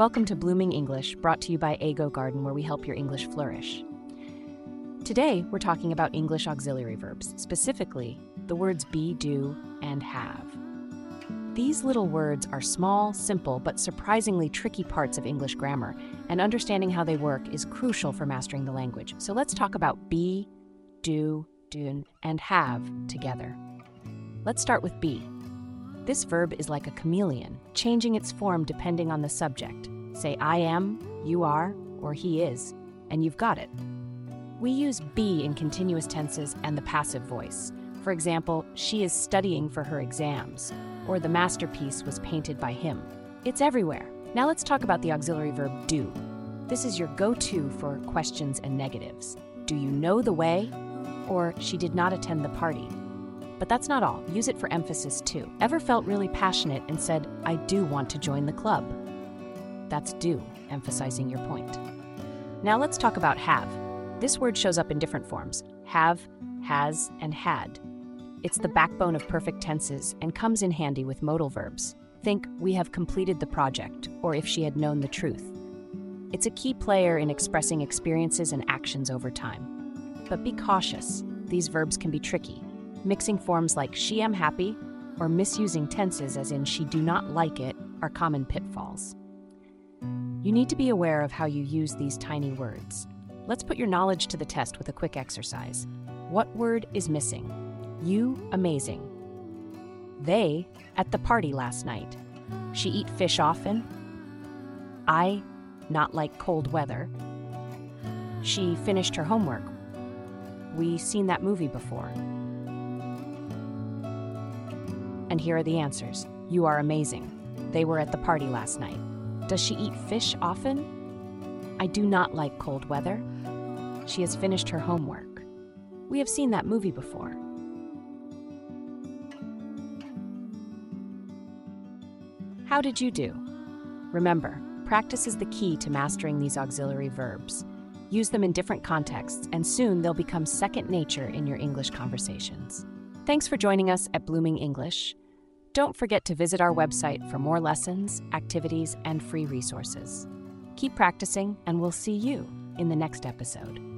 Welcome to Blooming English, brought to you by Eigo Garden, where we help your English flourish. Today, we're talking about English auxiliary verbs, specifically the words be, do, and have. These little words are small, simple, but surprisingly tricky parts of English grammar, and understanding how they work is crucial for mastering the language. So let's talk about be, do, do, and have together. Let's start with be. This verb is like a chameleon, changing its form depending on the subject. Say I am, you are, or he is, and you've got it. We use be in continuous tenses and the passive voice. For example, she is studying for her exams, or the masterpiece was painted by him. It's everywhere. Now let's talk about the auxiliary verb do. This is your go to for questions and negatives. Do you know the way? Or she did not attend the party. But that's not all. Use it for emphasis too. Ever felt really passionate and said, I do want to join the club? That's do, emphasizing your point. Now let's talk about have. This word shows up in different forms have, has, and had. It's the backbone of perfect tenses and comes in handy with modal verbs. Think, we have completed the project, or if she had known the truth. It's a key player in expressing experiences and actions over time. But be cautious, these verbs can be tricky Mixing forms like she am happy or misusing tenses as in she do not like it are common pitfalls. You need to be aware of how you use these tiny words. Let's put your knowledge to the test with a quick exercise. What word is missing? You, amazing. They, at the party last night. She eat fish often. I, not like cold weather. She finished her homework. We seen that movie before. And here are the answers. You are amazing. They were at the party last night. Does she eat fish often? I do not like cold weather. She has finished her homework. We have seen that movie before. How did you do? Remember, practice is the key to mastering these auxiliary verbs. Use them in different contexts, and soon they'll become second nature in your English conversations. Thanks for joining us at Blooming English. Don't forget to visit our website for more lessons, activities, and free resources. Keep practicing, and we'll see you in the next episode.